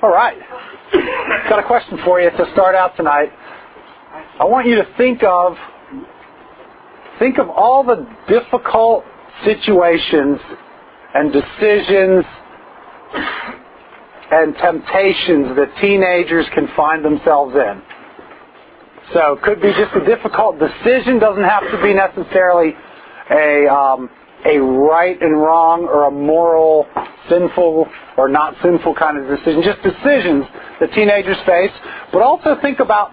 All right. Got a question for you to start out tonight. I want you to think of think of all the difficult situations and decisions and temptations that teenagers can find themselves in. So it could be just a difficult decision, doesn't have to be necessarily a um, a right and wrong or a moral, sinful or not sinful kind of decision. Just decisions that teenagers face, but also think about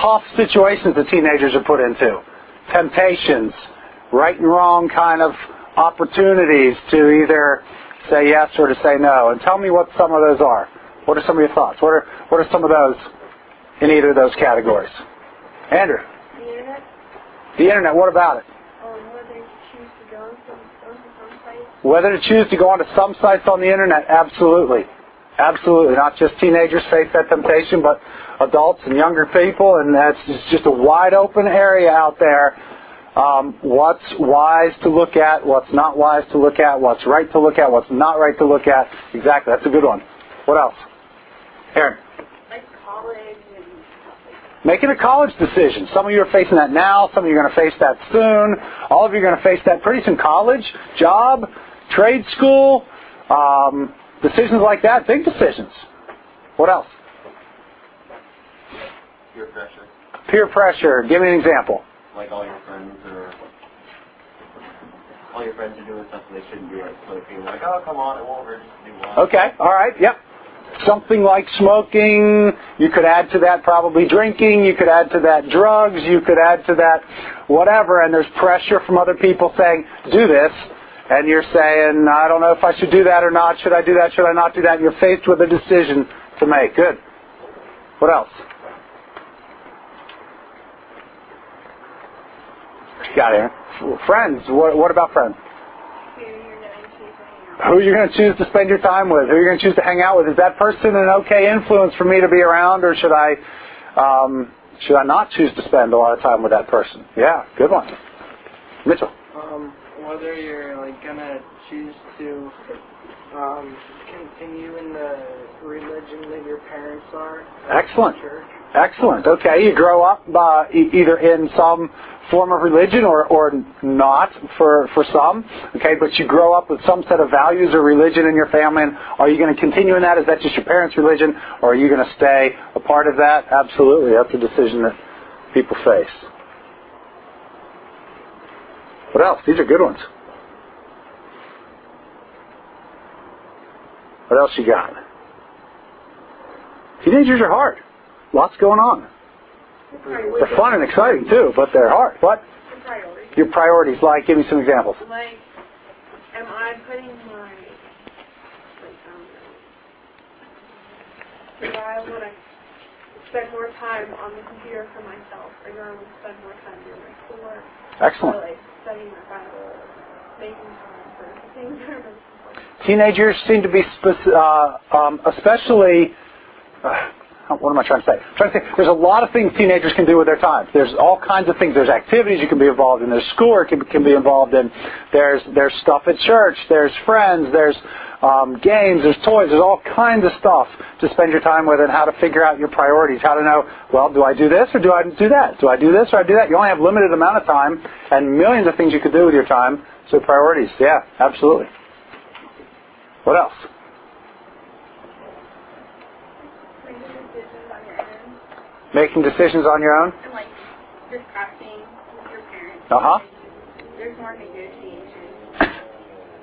tough situations that teenagers are put into. Temptations, right and wrong kind of opportunities to either say yes or to say no. And tell me what some of those are. What are some of your thoughts? What are what are some of those in either of those categories? Andrew. The internet. The internet. What about it? Um, whether you choose to go on some, onto some sites. Whether to choose to go onto some sites on the internet, absolutely. Absolutely. Not just teenagers face that temptation, but adults and younger people, and that's just a wide open area out there. Um, what's wise to look at, what's not wise to look at, what's right to look at, what's not right to look at. Exactly. That's a good one. What else? Aaron. Like college and Making a college decision. Some of you are facing that now. Some of you are going to face that soon. All of you are going to face that pretty soon. College, job, trade school, um, decisions like that. Big decisions. What else? Peer pressure. Peer pressure. Give me an example. Like all your friends are all your friends are doing stuff they shouldn't do, like smoking. Like, oh come on, it won't hurt just do one. Okay. All right. Yep. Something like smoking. You could add to that probably drinking. You could add to that drugs. You could add to that whatever. And there's pressure from other people saying, do this. And you're saying, I don't know if I should do that or not. Should I do that? Should I not do that? And you're faced with a decision to make. Good. What else? Got it. Friends. What, what about friends? who you're going to choose to Who you're going to choose to spend your time with? Who you're going to choose to hang out with? Is that person an okay influence for me to be around, or should I um, should I not choose to spend a lot of time with that person? Yeah, good one. Mitchell. um, whether you're like gonna choose to um, continue in the religion that your parents are. Excellent. Church. Excellent. Okay, you grow up uh, e- either in some form of religion or, or not for, for some. Okay, but you grow up with some set of values or religion in your family. And are you going to continue in that? Is that just your parents' religion, or are you going to stay a part of that? Absolutely, that's a decision that people face. What else? These are good ones. What else you got? Teenagers are hard. Lots going on. They're fun and exciting too, but they're hard. What? The priorities. Your priorities like? Give me some examples. Like, am I putting my, like, um, do I want to spend more time on the computer for myself, or do I want to spend more time doing my schoolwork, Excellent. studying my Bible, making time for the things that are most important? Teenagers seem to be spec- uh, um, especially. Uh, what am I trying to say? I'm trying to say there's a lot of things teenagers can do with their time. There's all kinds of things. There's activities you can be involved in. There's schoolwork you can be involved in. There's there's stuff at church. There's friends. There's um, games. There's toys. There's all kinds of stuff to spend your time with, and how to figure out your priorities. How to know, well, do I do this or do I do that? Do I do this or I do that? You only have a limited amount of time, and millions of things you could do with your time. So priorities, yeah, absolutely. What else? Making decisions on your own, Making decisions on your own. and like discussing with your parents. Uh-huh. There's more negotiation.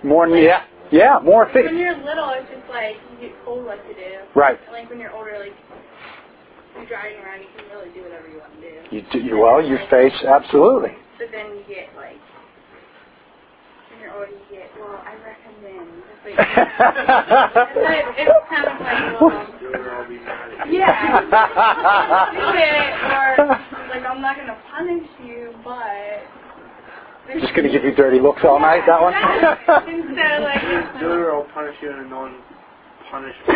More, yeah, yeah, more When you're little, it's just like you get told what to do. Right. And like when you're older, like you're driving around, you can really do whatever you want to do. You do, you- well, you face absolutely. But then you get like when you're older, you get well, I recommend. Like it's, it's kind of like well, yeah, do it, or like I'm not gonna punish you, but. Just gonna give you dirty looks all night. That one. And so like Do it or I'll punish you in a non-punishment.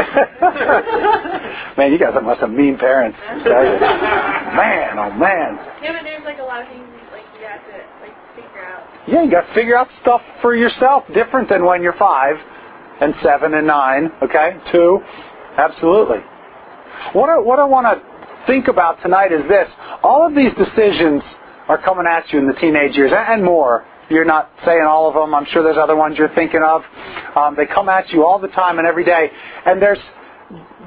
man, you guys must have mean parents. I tell you. Man, oh man. Yeah, but there's like a lot of things like you have to like figure out. Yeah, you got to figure out stuff for yourself, different than when you're five, and seven, and nine. Okay, two. Absolutely. What I, what I want to think about tonight is this. All of these decisions are coming at you in the teenage years and more. You're not saying all of them. I'm sure there's other ones you're thinking of. Um, they come at you all the time and every day. And there's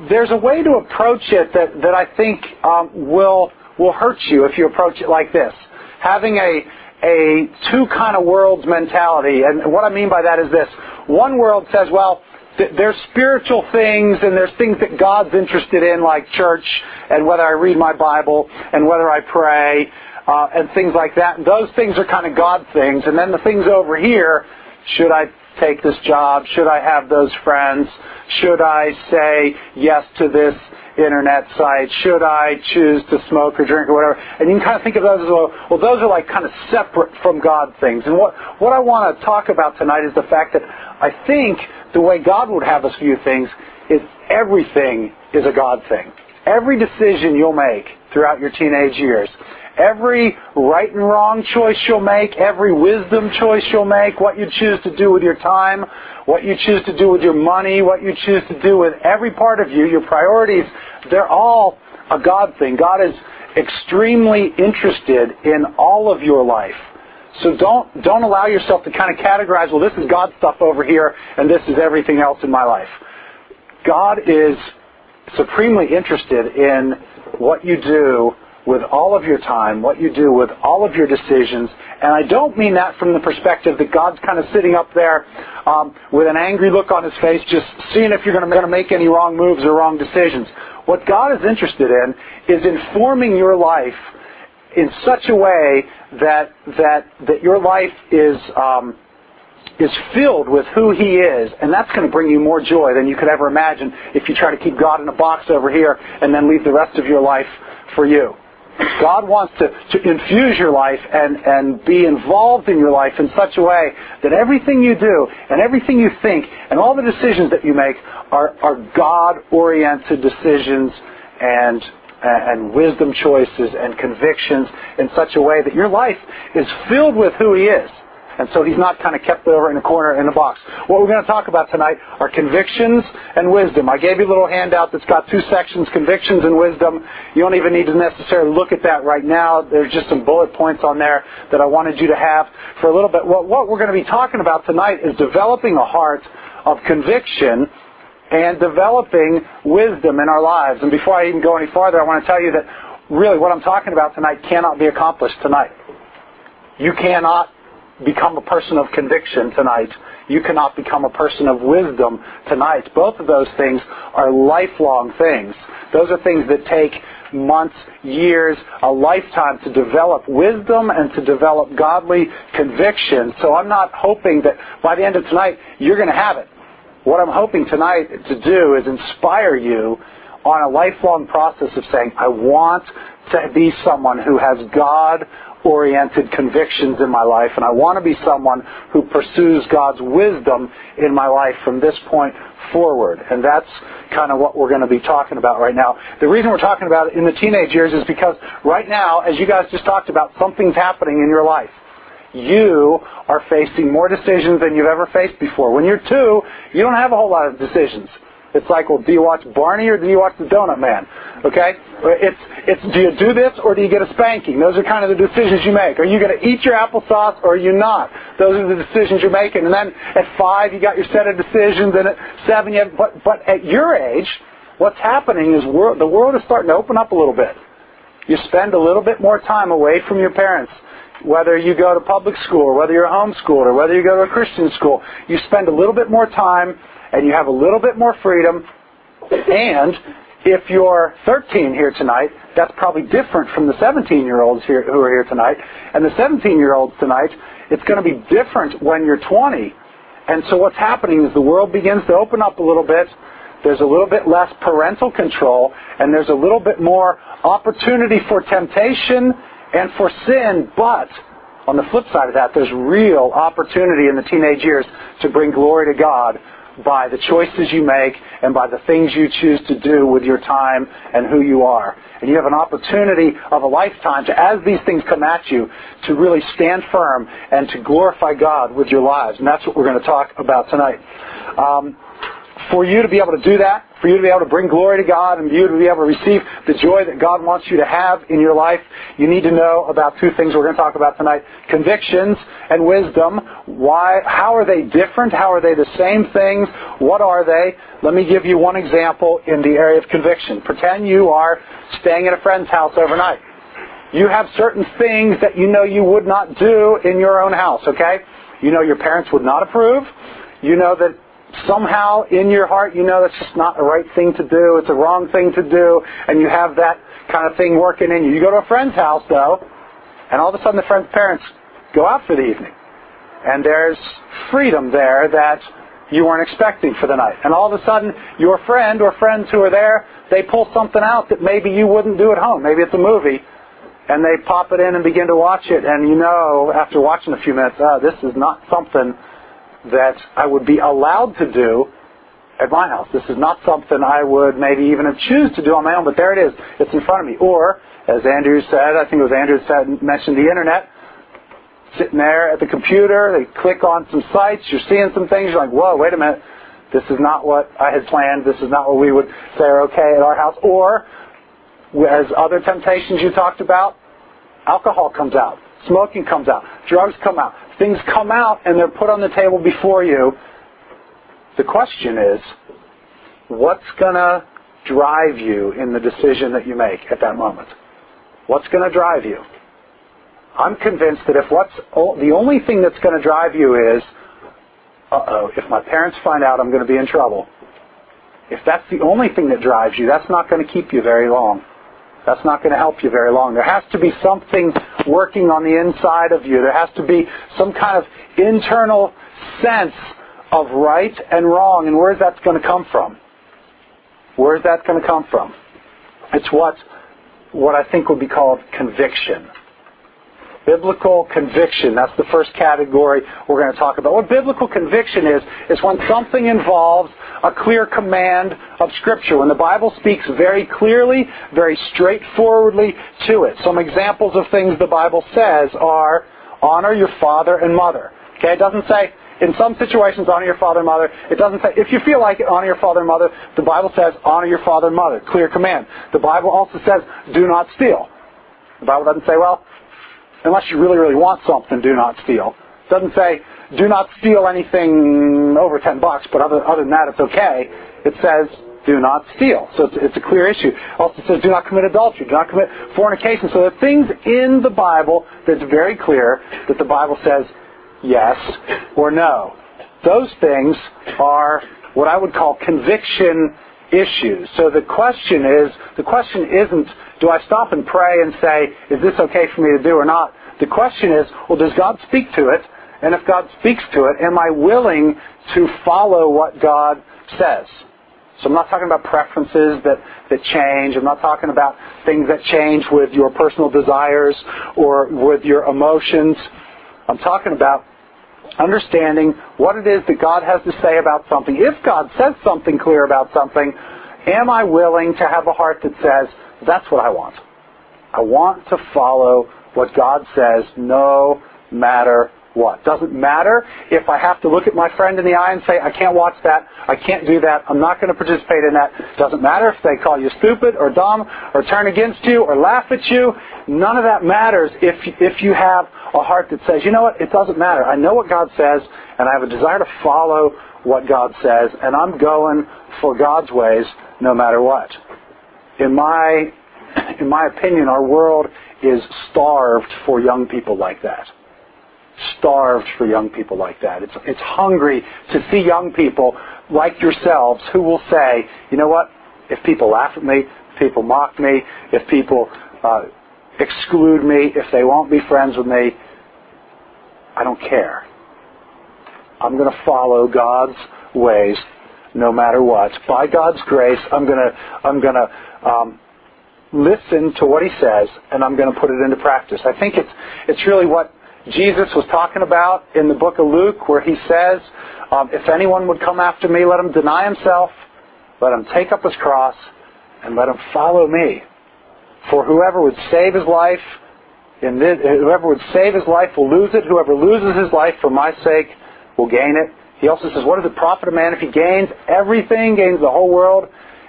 there's a way to approach it that, that I think um, will will hurt you if you approach it like this. Having a a two kind of worlds mentality. And what I mean by that is this. One world says, well, th- there's spiritual things and there's things that God's interested in, like church and whether I read my Bible and whether I pray uh, and things like that. And those things are kind of God things. And then the things over here, should I take this job? Should I have those friends? Should I say yes to this internet site? Should I choose to smoke or drink or whatever? And you can kind of think of those as well. Well, those are like kind of separate from God things. And what, what I want to talk about tonight is the fact that I think the way God would have us view things is everything is a God thing. Every decision you'll make throughout your teenage years, every right and wrong choice you'll make, every wisdom choice you'll make, what you choose to do with your time, what you choose to do with your money, what you choose to do with every part of you, your priorities, they're all a God thing. God is extremely interested in all of your life. So don't don't allow yourself to kind of categorize, well, this is God stuff over here and this is everything else in my life. God is supremely interested in what you do with all of your time, what you do with all of your decisions. And I don't mean that from the perspective that God's kind of sitting up there um, with an angry look on his face, just seeing if you're going to make any wrong moves or wrong decisions. What God is interested in is informing your life in such a way that that that your life is. Um, is filled with who He is, and that's going to bring you more joy than you could ever imagine if you try to keep God in a box over here and then leave the rest of your life for you. God wants to, to infuse your life and, and be involved in your life in such a way that everything you do and everything you think and all the decisions that you make are, are God oriented decisions and, and wisdom choices and convictions in such a way that your life is filled with who He is. And so he's not kind of kept over in a corner in a box. What we're going to talk about tonight are convictions and wisdom. I gave you a little handout that's got two sections, convictions and wisdom. You don't even need to necessarily look at that right now. There's just some bullet points on there that I wanted you to have for a little bit. What, what we're going to be talking about tonight is developing a heart of conviction and developing wisdom in our lives. And before I even go any farther, I want to tell you that really what I'm talking about tonight cannot be accomplished tonight. You cannot become a person of conviction tonight. You cannot become a person of wisdom tonight. Both of those things are lifelong things. Those are things that take months, years, a lifetime to develop wisdom and to develop godly conviction. So I'm not hoping that by the end of tonight you're going to have it. What I'm hoping tonight to do is inspire you on a lifelong process of saying, I want to be someone who has God oriented convictions in my life, and I want to be someone who pursues God's wisdom in my life from this point forward. And that's kind of what we're going to be talking about right now. The reason we're talking about it in the teenage years is because right now, as you guys just talked about, something's happening in your life you are facing more decisions than you've ever faced before. When you're two, you don't have a whole lot of decisions. It's like, well, do you watch Barney or do you watch the Donut Man? Okay? It's, it's do you do this or do you get a spanking? Those are kind of the decisions you make. Are you going to eat your applesauce or are you not? Those are the decisions you're making. And then at five, you got your set of decisions, and at seven, you have, but, but at your age, what's happening is world, the world is starting to open up a little bit. You spend a little bit more time away from your parents whether you go to public school or whether you're homeschooled or whether you go to a Christian school, you spend a little bit more time and you have a little bit more freedom. And if you're 13 here tonight, that's probably different from the 17 year olds here who are here tonight. And the 17 year olds tonight, it's going to be different when you're 20. And so what's happening is the world begins to open up a little bit. There's a little bit less parental control, and there's a little bit more opportunity for temptation and for sin, but on the flip side of that, there's real opportunity in the teenage years to bring glory to God by the choices you make and by the things you choose to do with your time and who you are. And you have an opportunity of a lifetime to, as these things come at you, to really stand firm and to glorify God with your lives. And that's what we're going to talk about tonight. Um, for you to be able to do that, for you to be able to bring glory to God and for you to be able to receive the joy that God wants you to have in your life, you need to know about two things we're going to talk about tonight. Convictions and wisdom. Why, how are they different? How are they the same things? What are they? Let me give you one example in the area of conviction. Pretend you are staying at a friend's house overnight. You have certain things that you know you would not do in your own house, okay? You know your parents would not approve. You know that somehow in your heart you know that's just not the right thing to do, it's a wrong thing to do, and you have that kind of thing working in you. You go to a friend's house though, and all of a sudden the friend's parents go out for the evening. And there's freedom there that you weren't expecting for the night. And all of a sudden, your friend or friends who are there, they pull something out that maybe you wouldn't do at home. Maybe it's a movie. And they pop it in and begin to watch it. And you know, after watching a few minutes, oh, this is not something that I would be allowed to do at my house. This is not something I would maybe even have choose to do on my own, but there it is. It's in front of me. Or, as Andrew said, I think it was Andrew said, mentioned the internet. Sitting there at the computer, they click on some sites, you're seeing some things, you're like, whoa, wait a minute. This is not what I had planned. This is not what we would say are okay at our house. Or, as other temptations you talked about, alcohol comes out, smoking comes out, drugs come out. Things come out and they're put on the table before you. The question is, what's going to drive you in the decision that you make at that moment? What's going to drive you? I'm convinced that if what's the only thing that's going to drive you is, uh-oh, if my parents find out, I'm going to be in trouble. If that's the only thing that drives you, that's not going to keep you very long. That's not going to help you very long. There has to be something working on the inside of you. There has to be some kind of internal sense of right and wrong. And where's that going to come from? Where's that going to come from? It's what, what I think would be called conviction. Biblical conviction, that's the first category we're going to talk about. What biblical conviction is, is when something involves a clear command of Scripture. When the Bible speaks very clearly, very straightforwardly to it. Some examples of things the Bible says are honor your father and mother. Okay, it doesn't say, in some situations, honor your father and mother. It doesn't say, if you feel like it, honor your father and mother. The Bible says, honor your father and mother. Clear command. The Bible also says, do not steal. The Bible doesn't say, well, unless you really, really want something, do not steal. It doesn't say, do not steal anything over 10 bucks, but other, other than that, it's okay. It says, do not steal. So it's, it's a clear issue. It also says, do not commit adultery, do not commit fornication. So there are things in the Bible that's very clear that the Bible says yes or no. Those things are what I would call conviction issues. So the question is, the question isn't, do I stop and pray and say, is this okay for me to do or not? The question is, well, does God speak to it? And if God speaks to it, am I willing to follow what God says? So I'm not talking about preferences that, that change. I'm not talking about things that change with your personal desires or with your emotions. I'm talking about understanding what it is that God has to say about something. If God says something clear about something, am I willing to have a heart that says, that's what I want? I want to follow what God says no matter what. Doesn't matter if I have to look at my friend in the eye and say, I can't watch that, I can't do that, I'm not going to participate in that. Doesn't matter if they call you stupid or dumb or turn against you or laugh at you. None of that matters if, if you have a heart that says, you know what, it doesn't matter. I know what God says and I have a desire to follow what God says and I'm going for God's ways no matter what. In my, in my opinion, our world is starved for young people like that starved for young people like that. It's, it's hungry to see young people like yourselves who will say, you know what, if people laugh at me, if people mock me, if people uh, exclude me, if they won't be friends with me, I don't care. I'm going to follow God's ways no matter what. By God's grace, I'm going to, I'm going to, um, listen to what he says and I'm going to put it into practice. I think it's, it's really what Jesus was talking about in the book of Luke, where he says, um, If anyone would come after me, let him deny himself, let him take up his cross, and let him follow me. For whoever would save his life, this, whoever would save his life will lose it. Whoever loses his life for my sake will gain it. He also says, what does it profit a man if he gains everything, gains the whole world,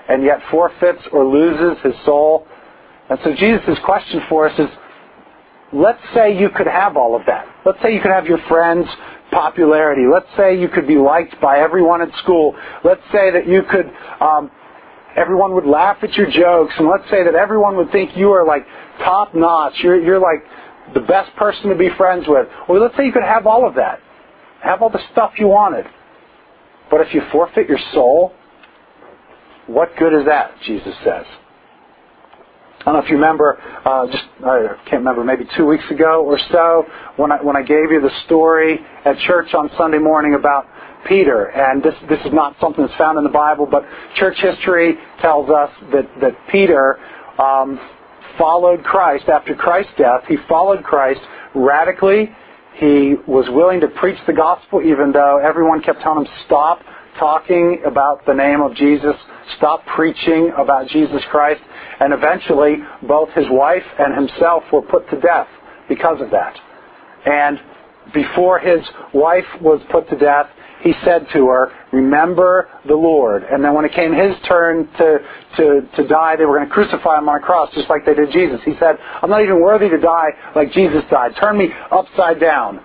and yet forfeits or loses his soul? And so Jesus' question for us is, let's say you could have all of that. Let's say you could have your friends' popularity. Let's say you could be liked by everyone at school. Let's say that you could, um, everyone would laugh at your jokes, and let's say that everyone would think you are like top notch. You're, you're like the best person to be friends with. Well, let's say you could have all of that. Have all the stuff you wanted. But if you forfeit your soul, what good is that, Jesus says? I don't know if you remember, uh, just I can't remember, maybe two weeks ago or so, when I when I gave you the story at church on Sunday morning about Peter. And this this is not something that's found in the Bible, but church history tells us that that Peter um, followed Christ after Christ's death. He followed Christ radically. He was willing to preach the gospel, even though everyone kept telling him stop talking about the name of Jesus, stop preaching about Jesus Christ, and eventually both his wife and himself were put to death because of that. And before his wife was put to death, he said to her, Remember the Lord. And then when it came his turn to, to, to die, they were going to crucify him on a cross just like they did Jesus. He said, I'm not even worthy to die like Jesus died. Turn me upside down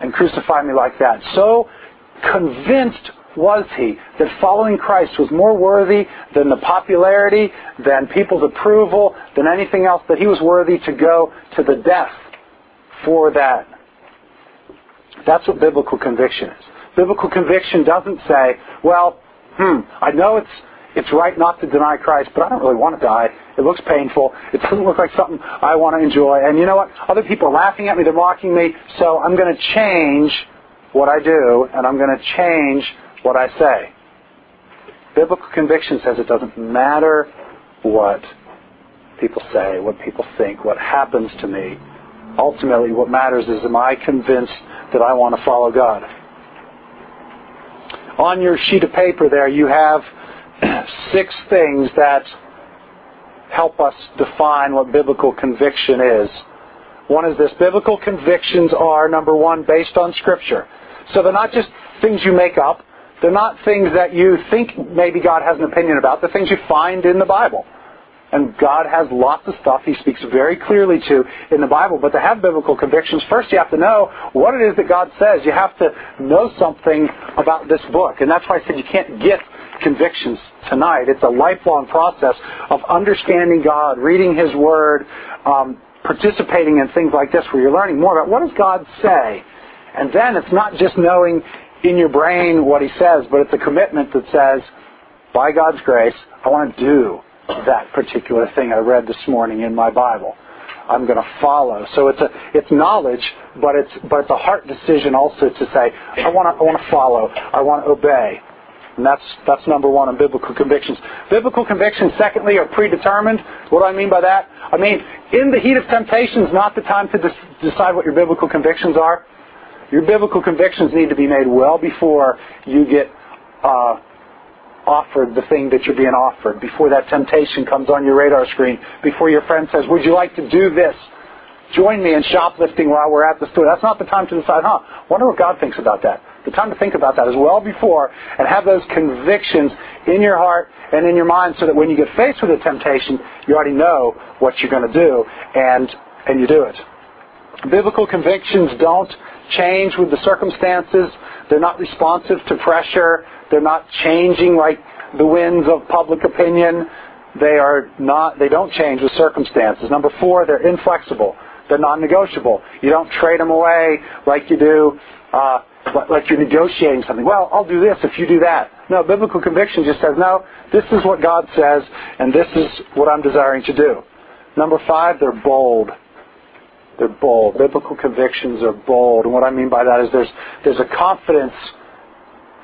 and crucify me like that. So convinced was he that following Christ was more worthy than the popularity, than people's approval, than anything else, that he was worthy to go to the death for that. That's what biblical conviction is. Biblical conviction doesn't say, well, hmm, I know it's it's right not to deny Christ, but I don't really want to die. It looks painful. It doesn't look like something I want to enjoy. And you know what? Other people are laughing at me, they're mocking me, so I'm going to change what I do, and I'm going to change what I say. Biblical conviction says it doesn't matter what people say, what people think, what happens to me. Ultimately, what matters is am I convinced that I want to follow God? On your sheet of paper there, you have six things that help us define what biblical conviction is. One is this biblical convictions are, number one, based on Scripture. So they're not just things you make up, they're not things that you think maybe God has an opinion about, they're things you find in the Bible. And God has lots of stuff He speaks very clearly to in the Bible. But to have biblical convictions, first you have to know what it is that God says. You have to know something about this book. And that's why I said you can't get convictions tonight. It's a lifelong process of understanding God, reading His Word, um, participating in things like this where you're learning more about what does God say. And then it's not just knowing in your brain what He says, but it's a commitment that says, by God's grace, I want to do that particular thing I read this morning in my Bible. I'm going to follow. So it's a it's knowledge, but it's but it's a heart decision also to say I want to I want to follow. I want to obey. And that's that's number one in biblical convictions. Biblical convictions, secondly, are predetermined. What do I mean by that? I mean, in the heat of temptation is not the time to decide what your biblical convictions are. Your biblical convictions need to be made well before you get uh, offered the thing that you're being offered, before that temptation comes on your radar screen, before your friend says, Would you like to do this? Join me in shoplifting while we're at the store. That's not the time to decide, huh? Wonder what God thinks about that. The time to think about that is well before and have those convictions in your heart and in your mind so that when you get faced with a temptation, you already know what you're going to do and, and you do it. Biblical convictions don't change with the circumstances. They're not responsive to pressure. They're not changing like the winds of public opinion. They are not, they don't change with circumstances. Number four, they're inflexible. They're non-negotiable. You don't trade them away like you do, uh, like you're negotiating something. Well, I'll do this if you do that. No, biblical conviction just says, no, this is what God says, and this is what I'm desiring to do. Number five, they're bold. They're bold. Biblical convictions are bold. And what I mean by that is there's, there's a confidence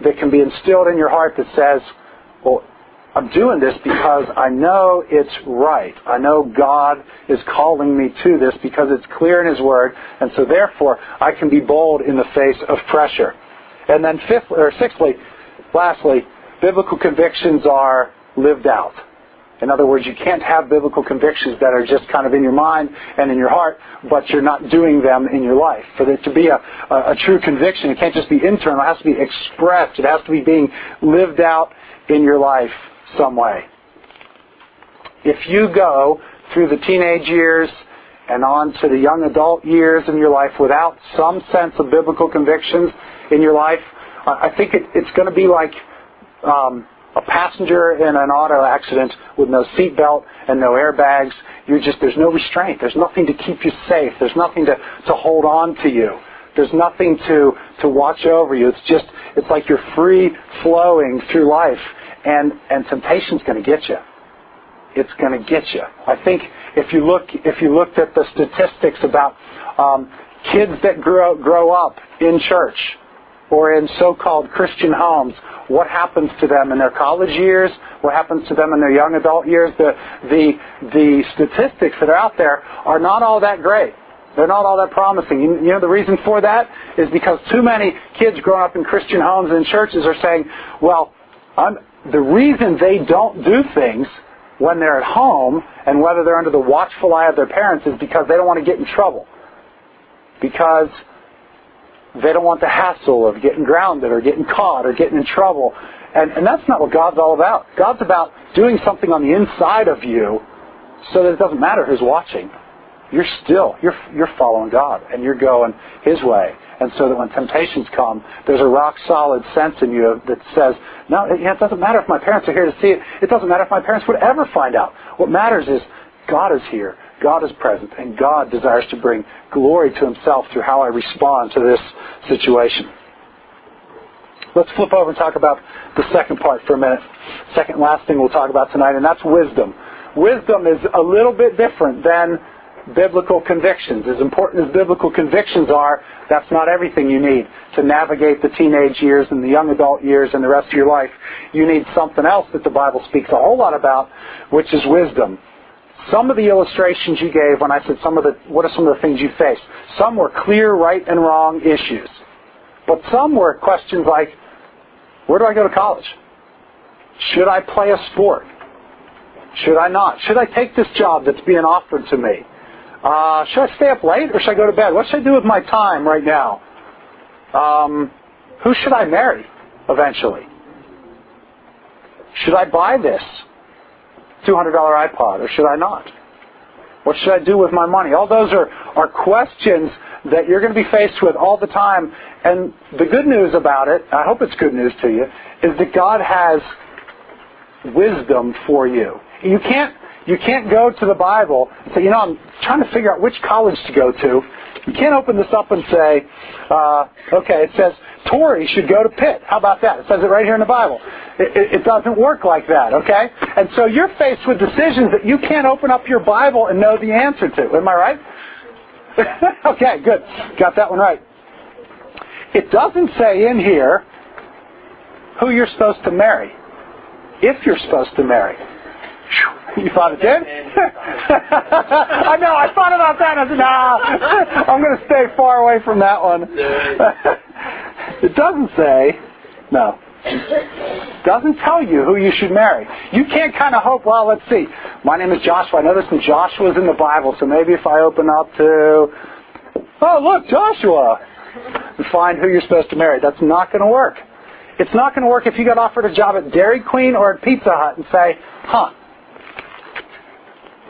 that can be instilled in your heart that says, well, I'm doing this because I know it's right. I know God is calling me to this because it's clear in His Word, and so therefore I can be bold in the face of pressure. And then fifthly, or sixthly, lastly, biblical convictions are lived out. In other words, you can't have biblical convictions that are just kind of in your mind and in your heart, but you're not doing them in your life. For there to be a, a, a true conviction, it can't just be internal, it has to be expressed. It has to be being lived out in your life some way. If you go through the teenage years and on to the young adult years in your life without some sense of biblical convictions in your life, I think it, it's going to be like um, a passenger in an auto accident with no seatbelt and no airbags. You're just there's no restraint. There's nothing to keep you safe. There's nothing to, to hold on to you. There's nothing to to watch over you. It's just it's like you're free flowing through life, and and temptation's going to get you it's going to get you. I think if you look if you looked at the statistics about um, kids that grow grow up in church or in so-called Christian homes, what happens to them in their college years? What happens to them in their young adult years? The the the statistics that are out there are not all that great. They're not all that promising. You, you know the reason for that is because too many kids growing up in Christian homes and churches are saying, "Well, I'm, the reason they don't do things when they're at home and whether they're under the watchful eye of their parents is because they don't want to get in trouble. Because they don't want the hassle of getting grounded or getting caught or getting in trouble. And, and that's not what God's all about. God's about doing something on the inside of you so that it doesn't matter who's watching. You're still, you're, you're following God and you're going His way. And so that when temptations come, there's a rock solid sense in you that says, no, it, it doesn't matter if my parents are here to see it. It doesn't matter if my parents would ever find out. What matters is God is here. God is present. And God desires to bring glory to Himself through how I respond to this situation. Let's flip over and talk about the second part for a minute. Second last thing we'll talk about tonight, and that's wisdom. Wisdom is a little bit different than biblical convictions. As important as biblical convictions are, that's not everything you need to navigate the teenage years and the young adult years and the rest of your life. You need something else that the Bible speaks a whole lot about, which is wisdom. Some of the illustrations you gave when I said some of the, what are some of the things you face? Some were clear right and wrong issues. But some were questions like, where do I go to college? Should I play a sport? Should I not? Should I take this job that's being offered to me? Uh, should I stay up late or should I go to bed? What should I do with my time right now? Um, who should I marry eventually? Should I buy this $200 iPod or should I not? What should I do with my money? All those are, are questions that you're going to be faced with all the time. And the good news about it, I hope it's good news to you, is that God has wisdom for you. You can't you can't go to the Bible and say, you know, I'm trying to figure out which college to go to. You can't open this up and say, uh, okay, it says Tori should go to Pitt. How about that? It says it right here in the Bible. It, it, it doesn't work like that, okay? And so you're faced with decisions that you can't open up your Bible and know the answer to. Am I right? okay, good. Got that one right. It doesn't say in here who you're supposed to marry, if you're supposed to marry. You thought it did? I know, I thought about that. I said, nah, I'm going to stay far away from that one. it doesn't say, no. Doesn't tell you who you should marry. You can't kind of hope, well, let's see. My name is Joshua. I know there's some Joshua's in the Bible, so maybe if I open up to, oh, look, Joshua, and find who you're supposed to marry. That's not going to work. It's not going to work if you got offered a job at Dairy Queen or at Pizza Hut and say, huh,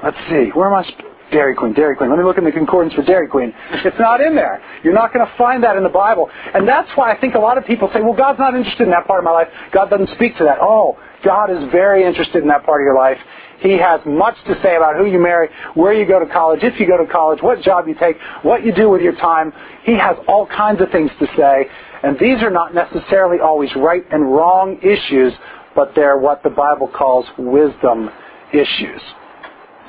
Let's see. Where am I? Dairy Queen, Dairy Queen. Let me look in the concordance for Dairy Queen. It's not in there. You're not going to find that in the Bible. And that's why I think a lot of people say, well, God's not interested in that part of my life. God doesn't speak to that. Oh, God is very interested in that part of your life. He has much to say about who you marry, where you go to college, if you go to college, what job you take, what you do with your time. He has all kinds of things to say. And these are not necessarily always right and wrong issues, but they're what the Bible calls wisdom issues.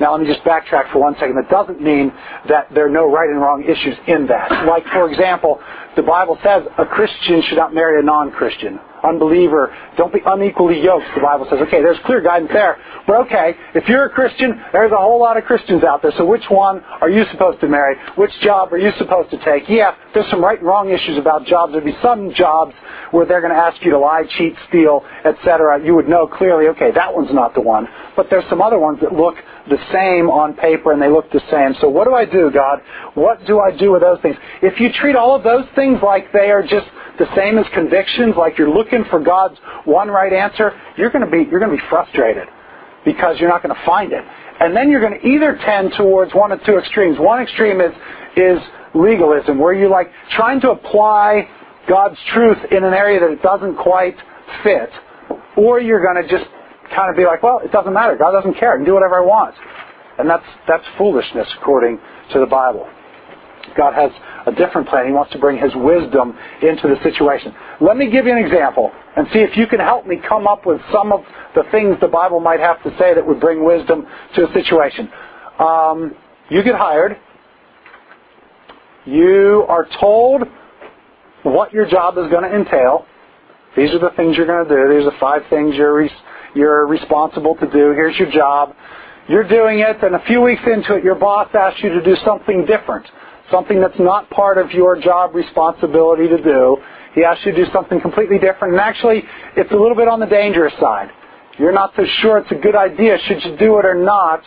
Now, let me just backtrack for one second. That doesn't mean that there are no right and wrong issues in that. Like, for example, the Bible says a Christian should not marry a non Christian. unbeliever. Don't be unequally yoked. The Bible says, okay, there's clear guidance there. But okay, if you're a Christian, there's a whole lot of Christians out there. So which one are you supposed to marry? Which job are you supposed to take? Yeah, there's some right and wrong issues about jobs. There'd be some jobs where they're going to ask you to lie, cheat, steal, etc. You would know clearly, okay, that one's not the one. But there's some other ones that look the same on paper and they look the same. So what do I do, God? What do I do with those things? If you treat all of those things like they are just the same as convictions, like you're looking for God's one right answer, you're going to be you're going to be frustrated because you're not going to find it. And then you're going to either tend towards one of two extremes. One extreme is is legalism, where you're like trying to apply God's truth in an area that it doesn't quite fit, or you're going to just kind of be like, well, it doesn't matter. God doesn't care. I can do whatever I want. And that's, that's foolishness according to the Bible. God has a different plan. He wants to bring His wisdom into the situation. Let me give you an example and see if you can help me come up with some of the things the Bible might have to say that would bring wisdom to a situation. Um, you get hired. You are told what your job is going to entail. These are the things you're going to do. These are five things you're, you're responsible to do. Here's your job. You're doing it, and a few weeks into it, your boss asks you to do something different, something that's not part of your job responsibility to do. He asks you to do something completely different, and actually, it's a little bit on the dangerous side. You're not so sure it's a good idea. Should you do it or not?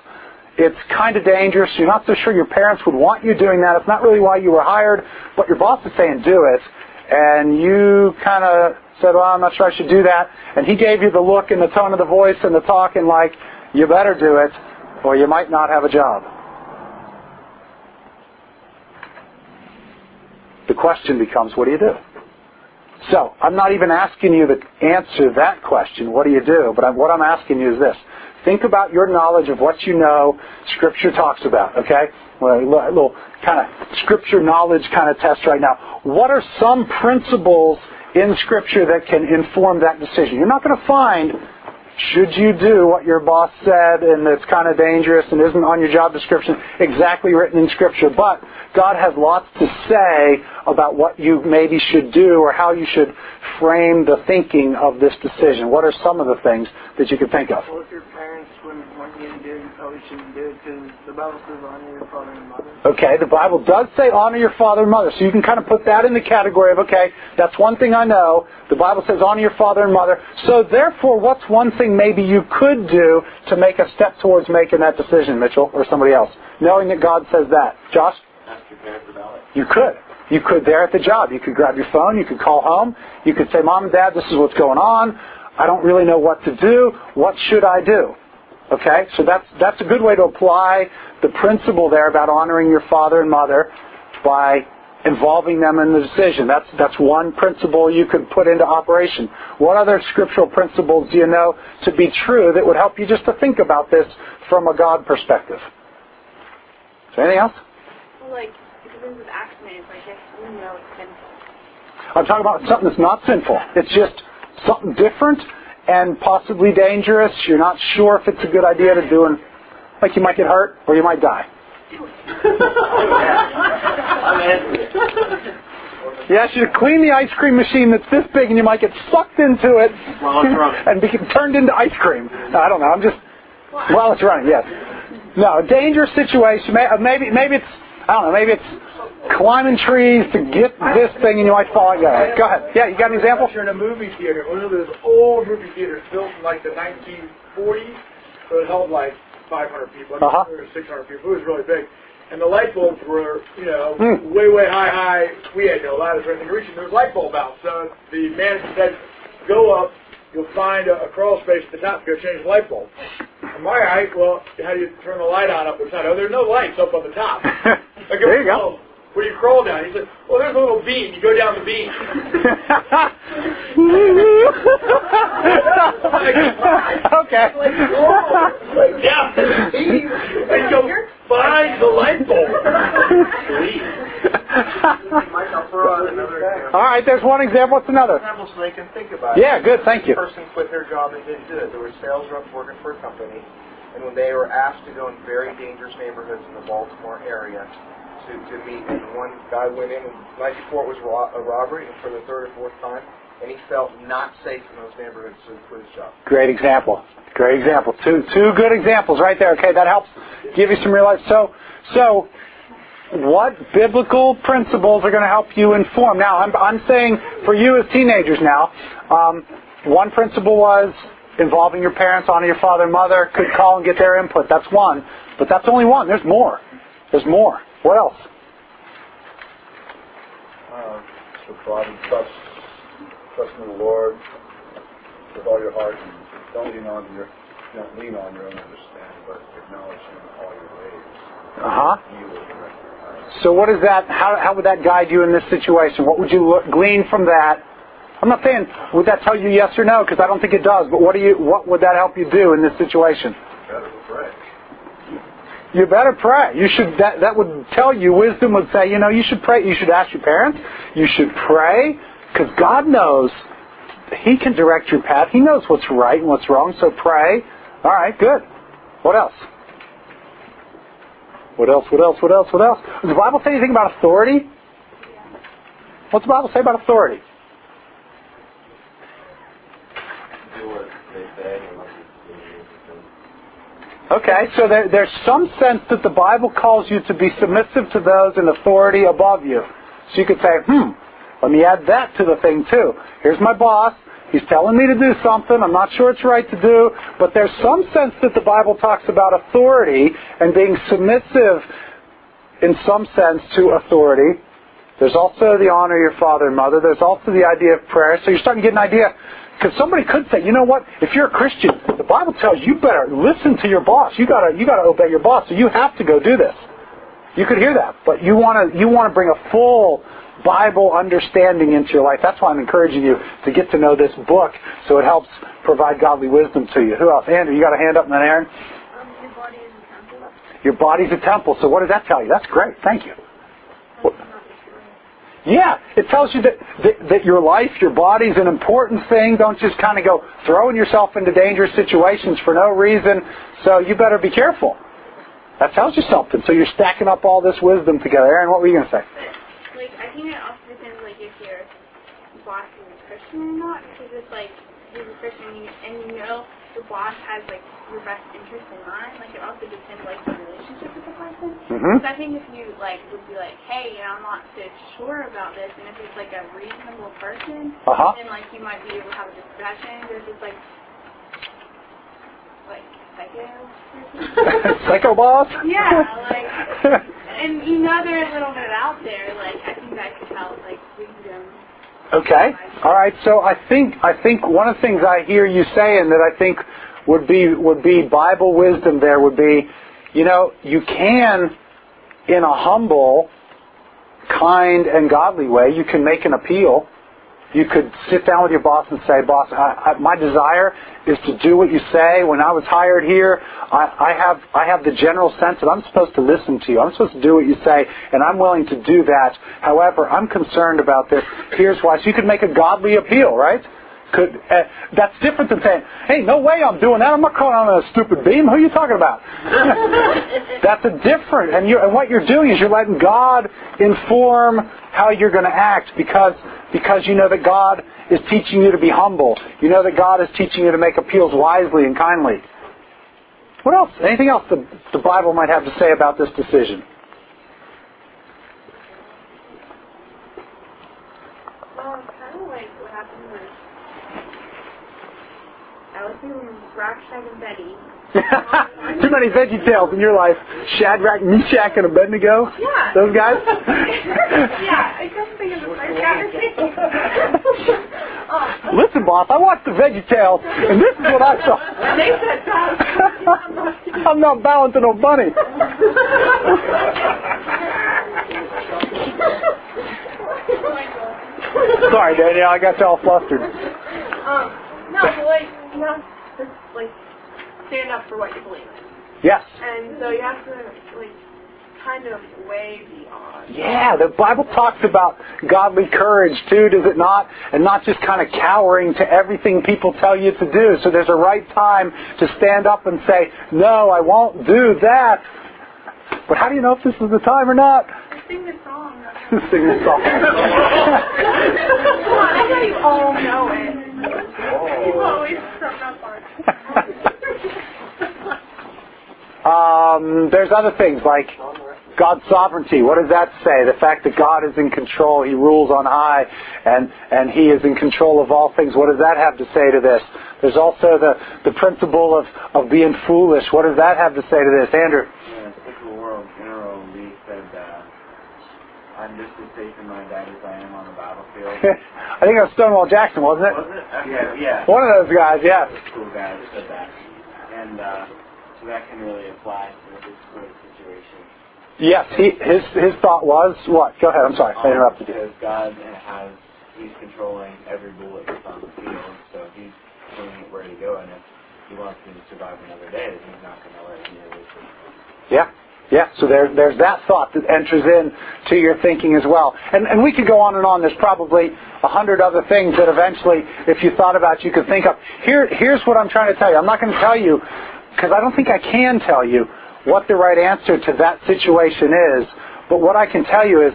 It's kind of dangerous. You're not so sure your parents would want you doing that. It's not really why you were hired, but your boss is saying do it and you kind of said, well, I'm not sure I should do that. And he gave you the look and the tone of the voice and the talk and like, you better do it or you might not have a job. The question becomes, what do you do? So, I'm not even asking you to answer that question, what do you do? But what I'm asking you is this. Think about your knowledge of what you know Scripture talks about, okay? Well, a little kind of Scripture knowledge kind of test right now. What are some principles in Scripture that can inform that decision? You're not going to find should you do what your boss said and it's kind of dangerous and isn't on your job description exactly written in Scripture? But God has lots to say about what you maybe should do or how you should frame the thinking of this decision. What are some of the things that you could think of? Well, if your parents wouldn't want you to do it, you probably shouldn't do it because the Bible says honor your father and mother. Okay, the Bible does say honor your father and mother. So you can kind of put that in the category of, okay, that's one thing I know. The Bible says honor your father and mother. So therefore, what's one thing maybe you could do to make a step towards making that decision, Mitchell, or somebody else? Knowing that God says that. Josh? Ask your parents about it. You could. You could there at the job. You could grab your phone. You could call home. You could say, Mom and Dad, this is what's going on. I don't really know what to do. What should I do? Okay, so that's that's a good way to apply the principle there about honoring your father and mother by involving them in the decision. That's that's one principle you could put into operation. What other scriptural principles do you know to be true that would help you just to think about this from a God perspective? Is there anything else? Well, like, because this is accident, like, if you know it's sinful. I'm talking about something that's not sinful. It's just something different and possibly dangerous. You're not sure if it's a good idea to do, and like you might get hurt or you might die. Yes, you to clean the ice cream machine that's this big, and you might get sucked into it While it's running. and be turned into ice cream. I don't know. I'm just while it's running. Yes. No, a dangerous situation. Uh, Maybe maybe it's I don't know. Maybe it's climbing trees to get this thing, and you might fall. Go ahead. Yeah, you got an example? You're in a movie theater, one of those old movie theaters built in like the 1940s, so it held like 500 people, Uh-huh. or 600 people. It was really big. And the light bulbs were, you know, Hmm. way, way high, high. We had no ladders or anything to reach, and there was light bulb out. So the manager said, go up, you'll find a, a crawl space at the top, go change the light bulb. Am I right? Well, how do you turn the light on up the top? Oh, there's no lights up on the top. Go, There you go. "Oh, Where you crawl down? He said, well, there's a little beam. You go down the beam. okay. Yeah. And go find the light bulb. Mike, I'll throw out another example. All right, there's one example. What's another? Example so they can think about it. Yeah, good. Thank you. This person quit their job and didn't do it. There were sales reps working for a company, and when they were asked to go in very dangerous neighborhoods in the Baltimore area to, to meet, and one guy went in, and the night before it was ro- a robbery, and for the third or fourth time, and he felt not safe in those neighborhoods to quit his job. Great example. Great example. Two two good examples right there. Okay, that helps give you some real life. So so what biblical principles are going to help you inform? Now, I'm, I'm saying for you as teenagers now, um, one principle was involving your parents, honor your father and mother, could call and get their input. That's one. But that's only one. There's more. There's more. What else? Uh, so God and trust, trust in the Lord with all your heart, and don't lean on your, don't lean on your own understanding, but acknowledge Him in all your ways. Uh huh. Will direct. So what is that? How, how would that guide you in this situation? What would you look, glean from that? I'm not saying would that tell you yes or no because I don't think it does. But what do you? What would that help you do in this situation? You better pray. You should. That that would tell you. Wisdom would say, you know, you should pray. You should ask your parents. You should pray because God knows. He can direct your path. He knows what's right and what's wrong. So pray. All right. Good. What else? What else? What else? What else? What else? Does the Bible say anything about authority? What's the Bible say about authority? Do what they say unless it's Okay, so there, there's some sense that the Bible calls you to be submissive to those in authority above you. So you could say, hmm, let me add that to the thing too. Here's my boss. He's telling me to do something. I'm not sure it's right to do. But there's some sense that the Bible talks about authority and being submissive in some sense to authority. There's also the honor of your father and mother. There's also the idea of prayer. So you're starting to get an idea. Because somebody could say, you know what? If you're a Christian, the Bible tells you you better listen to your boss. You gotta you gotta obey your boss. So you have to go do this. You could hear that, but you want to you want to bring a full Bible understanding into your life. That's why I'm encouraging you to get to know this book, so it helps provide godly wisdom to you. Who else? Andrew, you got a hand up, and then Aaron. Um, your body is a temple. Your body's a temple. So what does that tell you? That's great. Thank you. That's not destroyed. Yeah, it tells you that, that, that your life, your body's an important thing. Don't just kind of go throwing yourself into dangerous situations for no reason. So you better be careful. That tells you something. So you're stacking up all this wisdom together. Aaron, what were you going to say? But, like, I think it also depends, like, if your boss is a Christian or not. Because if, like, a Christian and you, and you know your boss has, like, your best interest in mind, like, it also depends, like, the relationship with the person. Mhm. So I think if you, like, would be like, hey, you know, I'm not so sure about this, and if it's, like, a reasonable person, Uh-huh. then, like, you might be able to have a discussion. It's, like, like, psycho person, Psycho boss? yeah, like, and you know they're a little bit out there. Like I think that could help, like wisdom. Okay. All right. So I think I think one of the things I hear you saying that I think would be would be Bible wisdom. There would be, you know, you can, in a humble, kind, and godly way, you can make an appeal. You could sit down with your boss and say, "Boss, I, I, my desire is to do what you say. When I was hired here, I, I have I have the general sense that I'm supposed to listen to you. I'm supposed to do what you say, and I'm willing to do that. However, I'm concerned about this. Here's why." So you could make a godly appeal, right? Could uh, that's different than saying, "Hey, no way, I'm doing that. I'm not calling on a stupid beam. Who are you talking about?" that's a different. And and what you're doing is you're letting God inform how you're going to act because because you know that God is teaching you to be humble. You know that God is teaching you to make appeals wisely and kindly. What else? Anything else the, the Bible might have to say about this decision? Well, kind of like what happened was I was and Betty. Too many Veggie Tales in your life. Shadrach, Meshach, and Abednego. Yeah. Those guys. yeah, I couldn't think of the first oh, Listen, boss, I watched the Veggie Tales, and this is what I saw. they said. I'm not bowing to no bunny. Sorry, Danielle, I got you all flustered. Um, no, but like you have to like stand up for what you believe in, Yes. and so you have to like kind of way beyond. Yeah, the Bible talks about godly courage too, does it not? And not just kind of cowering to everything people tell you to do. So there's a right time to stand up and say, no, I won't do that. But how do you know if this is the time or not? Sing the song. Sing the song. Come on, I know you all know it. You always come up on. um, there's other things like God's sovereignty. What does that say? The fact that God is in control, He rules on high, and, and He is in control of all things. What does that have to say to this? There's also the, the principle of, of being foolish. What does that have to say to this? Andrew? Yeah, Civil War General Lee said, uh, I'm just as safe in my bed as I am on the battlefield. I think it was Stonewall Jackson, wasn't it? Was it? Yeah, yeah. One of those guys, yes. Cool guy that said that. And uh, so that can really apply to this sort of situation. Yes, he, his, his thought was what? Go ahead, I'm sorry, I interrupted you. Because God has, He's controlling every bullet that's on the field, so He's telling it where to go, and if He wants me to survive another day, then He's not going to let me release it. Yeah, yeah. So there, there's that thought that enters in to your thinking as well. And, and we could go on and on. There's probably a hundred other things that eventually, if you thought about, you could think of. Here, here's what I'm trying to tell you. I'm not going to tell you because I don't think I can tell you what the right answer to that situation is. But what I can tell you is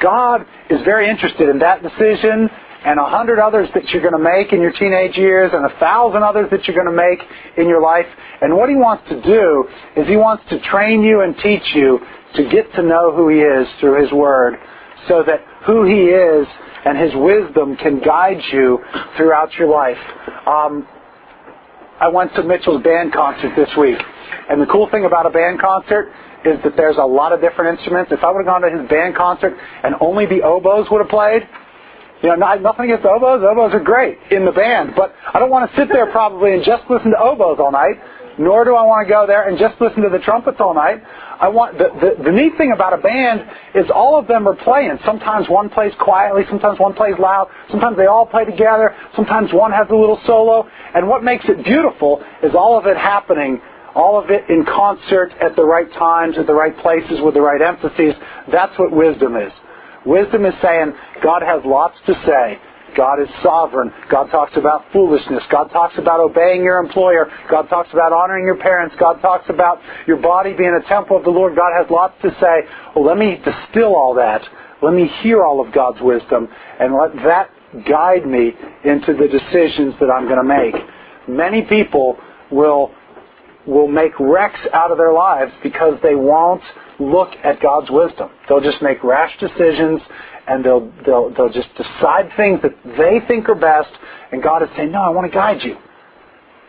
God is very interested in that decision and a hundred others that you're going to make in your teenage years and a thousand others that you're going to make in your life. And what he wants to do is he wants to train you and teach you to get to know who he is through his word so that who he is and his wisdom can guide you throughout your life. Um, I went to Mitchell's band concert this week. And the cool thing about a band concert is that there's a lot of different instruments. If I would have gone to his band concert and only the oboes would have played, you know, not, nothing against oboes. Oboes are great in the band, but I don't want to sit there probably and just listen to oboes all night. Nor do I want to go there and just listen to the trumpets all night. I want the, the, the neat thing about a band is all of them are playing. Sometimes one plays quietly, sometimes one plays loud, sometimes they all play together, sometimes one has a little solo. And what makes it beautiful is all of it happening all of it in concert at the right times, at the right places, with the right emphases. That's what wisdom is. Wisdom is saying God has lots to say. God is sovereign. God talks about foolishness. God talks about obeying your employer. God talks about honoring your parents. God talks about your body being a temple of the Lord. God has lots to say. Well, let me distill all that. Let me hear all of God's wisdom and let that guide me into the decisions that I'm going to make. Many people will will make wrecks out of their lives because they won't look at God's wisdom. They'll just make rash decisions and they'll, they'll, they'll just decide things that they think are best, and God is saying, No, I want to guide you.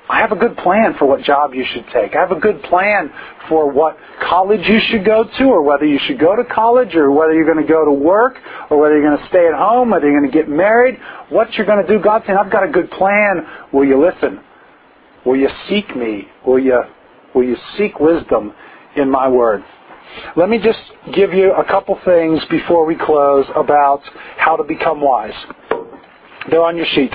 I have a good plan for what job you should take. I have a good plan for what college you should go to, or whether you should go to college, or whether you're going to go to work, or whether you're going to stay at home, whether you're going to get married, what you're going to do. God's saying, I've got a good plan. Will you listen? Will you seek me? Will you, will you seek wisdom in my word? Let me just give you a couple things before we close about how to become wise. They're on your sheet.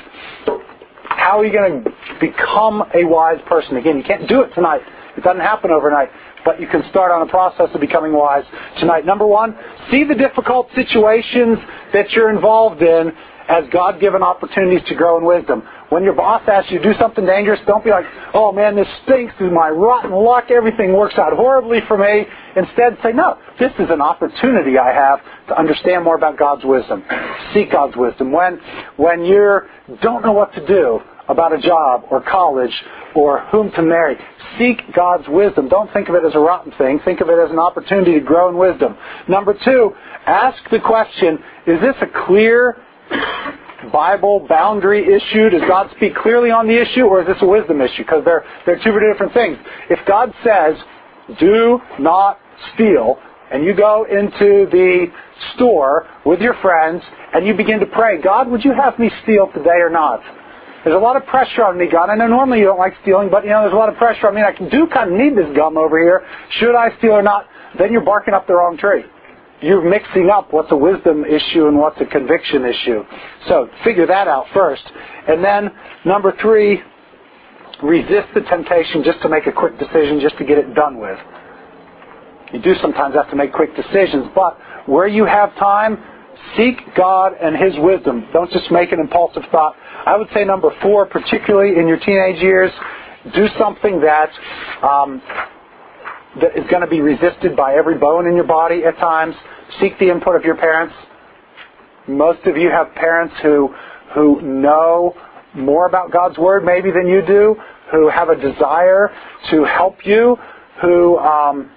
How are you going to become a wise person? Again, you can't do it tonight. It doesn't happen overnight. But you can start on a process of becoming wise tonight. Number one, see the difficult situations that you're involved in as God given opportunities to grow in wisdom. When your boss asks you to do something dangerous, don't be like, oh man, this stinks, this is my rotten luck, everything works out horribly for me. Instead, say, no, this is an opportunity I have to understand more about God's wisdom. Seek God's wisdom. When, when you don't know what to do about a job or college or whom to marry, seek God's wisdom. Don't think of it as a rotten thing. Think of it as an opportunity to grow in wisdom. Number two, ask the question, is this a clear Bible boundary issue? Does God speak clearly on the issue, or is this a wisdom issue? Because they're, they're two very different things. If God says, do not steal, and you go into the store with your friends and you begin to pray, God, would you have me steal today or not? There's a lot of pressure on me, God. I know normally you don't like stealing, but you know, there's a lot of pressure on me. I do kind of need this gum over here. Should I steal or not? Then you're barking up the wrong tree you're mixing up what's a wisdom issue and what's a conviction issue. So figure that out first. And then number three, resist the temptation just to make a quick decision, just to get it done with. You do sometimes have to make quick decisions, but where you have time, seek God and His wisdom. Don't just make an impulsive thought. I would say number four, particularly in your teenage years, do something that um, that is going to be resisted by every bone in your body at times. Seek the input of your parents. Most of you have parents who who know more about God's Word maybe than you do, who have a desire to help you, who um,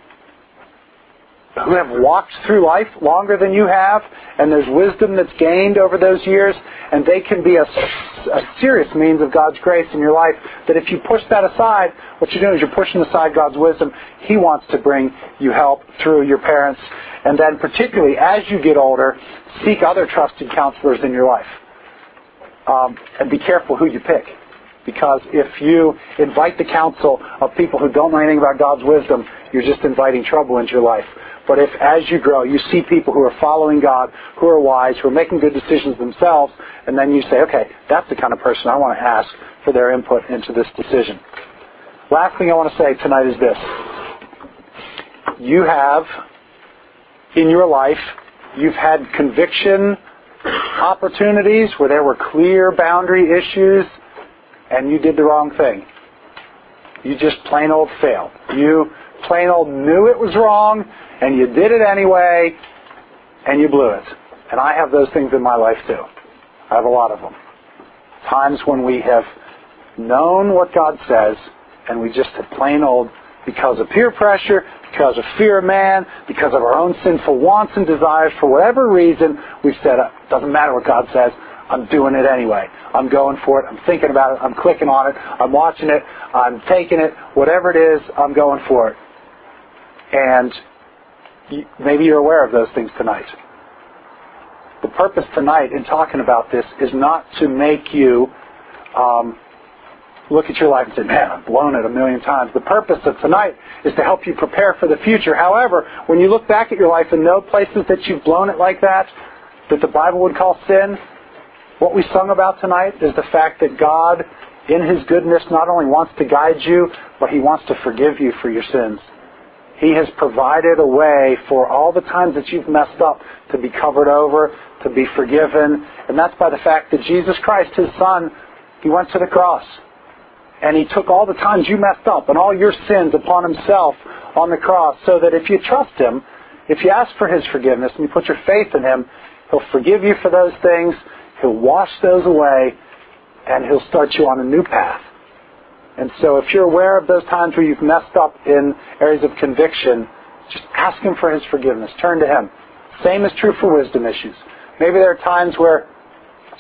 who have walked through life longer than you have, and there's wisdom that's gained over those years, and they can be a, a, serious means of God's grace in your life. That if you push that aside, what you're doing is you're pushing aside God's wisdom. He wants to bring you help through your parents, and then particularly as you get older, seek other trusted counselors in your life, um, and be careful who you pick. Because if you invite the counsel of people who don't know anything about God's wisdom, you're just inviting trouble into your life. But if as you grow, you see people who are following God, who are wise, who are making good decisions themselves, and then you say, okay, that's the kind of person I want to ask for their input into this decision. Last thing I want to say tonight is this. You have, in your life, you've had conviction opportunities where there were clear boundary issues and you did the wrong thing. You just plain old failed. You plain old knew it was wrong, and you did it anyway, and you blew it. And I have those things in my life too. I have a lot of them. Times when we have known what God says, and we just have plain old, because of peer pressure, because of fear of man, because of our own sinful wants and desires, for whatever reason, we've said, it doesn't matter what God says, I'm doing it anyway. I'm going for it. I'm thinking about it. I'm clicking on it. I'm watching it. I'm taking it. Whatever it is, I'm going for it. And maybe you're aware of those things tonight. The purpose tonight in talking about this is not to make you um, look at your life and say, man, I've blown it a million times. The purpose of tonight is to help you prepare for the future. However, when you look back at your life and know places that you've blown it like that, that the Bible would call sin, what we sung about tonight is the fact that God, in His goodness, not only wants to guide you, but He wants to forgive you for your sins. He has provided a way for all the times that you've messed up to be covered over, to be forgiven. And that's by the fact that Jesus Christ, His Son, He went to the cross. And He took all the times you messed up and all your sins upon Himself on the cross so that if you trust Him, if you ask for His forgiveness and you put your faith in Him, He'll forgive you for those things He'll wash those away and He'll start you on a new path. And so if you're aware of those times where you've messed up in areas of conviction, just ask Him for His forgiveness. Turn to Him. Same is true for wisdom issues. Maybe there are times where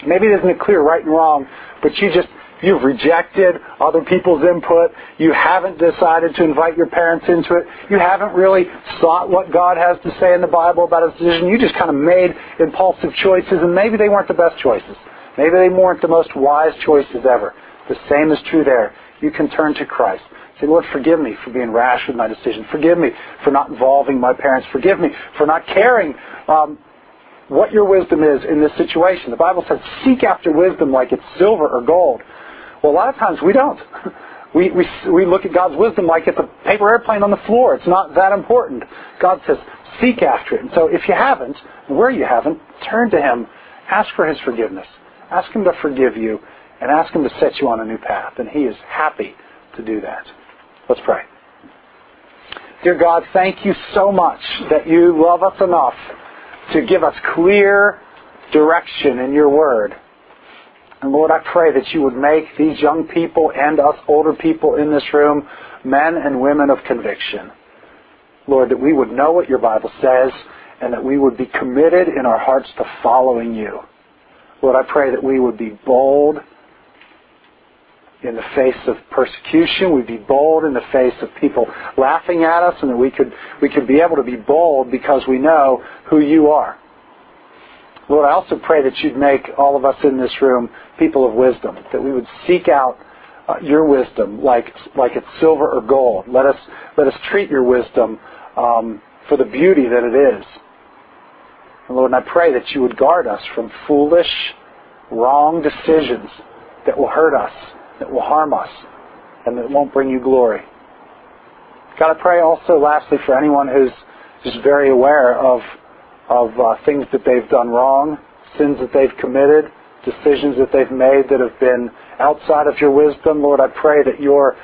maybe it isn't a clear right and wrong, but you just You've rejected other people's input. You haven't decided to invite your parents into it. You haven't really sought what God has to say in the Bible about a decision. You just kind of made impulsive choices, and maybe they weren't the best choices. Maybe they weren't the most wise choices ever. The same is true there. You can turn to Christ. Say, Lord, forgive me for being rash with my decision. Forgive me for not involving my parents. Forgive me for not caring um, what your wisdom is in this situation. The Bible says, seek after wisdom like it's silver or gold. Well, a lot of times we don't. We, we, we look at God's wisdom like it's a paper airplane on the floor. It's not that important. God says, seek after it. And so if you haven't, where you haven't, turn to Him. Ask for His forgiveness. Ask Him to forgive you and ask Him to set you on a new path. And He is happy to do that. Let's pray. Dear God, thank you so much that you love us enough to give us clear direction in your word. And Lord, I pray that you would make these young people and us older people in this room men and women of conviction. Lord, that we would know what your Bible says and that we would be committed in our hearts to following you. Lord, I pray that we would be bold in the face of persecution. We'd be bold in the face of people laughing at us and that we could, we could be able to be bold because we know who you are. Lord, I also pray that you'd make all of us in this room people of wisdom, that we would seek out uh, your wisdom like, like it's silver or gold. Let us, let us treat your wisdom um, for the beauty that it is. And Lord, and I pray that you would guard us from foolish, wrong decisions that will hurt us, that will harm us, and that won't bring you glory. God, I pray also, lastly, for anyone who's just very aware of of uh, things that they've done wrong, sins that they've committed, decisions that they've made that have been outside of your wisdom. Lord, I pray that your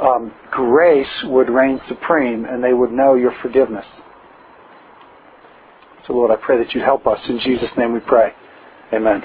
um, grace would reign supreme and they would know your forgiveness. So, Lord, I pray that you help us. In Jesus' name we pray. Amen.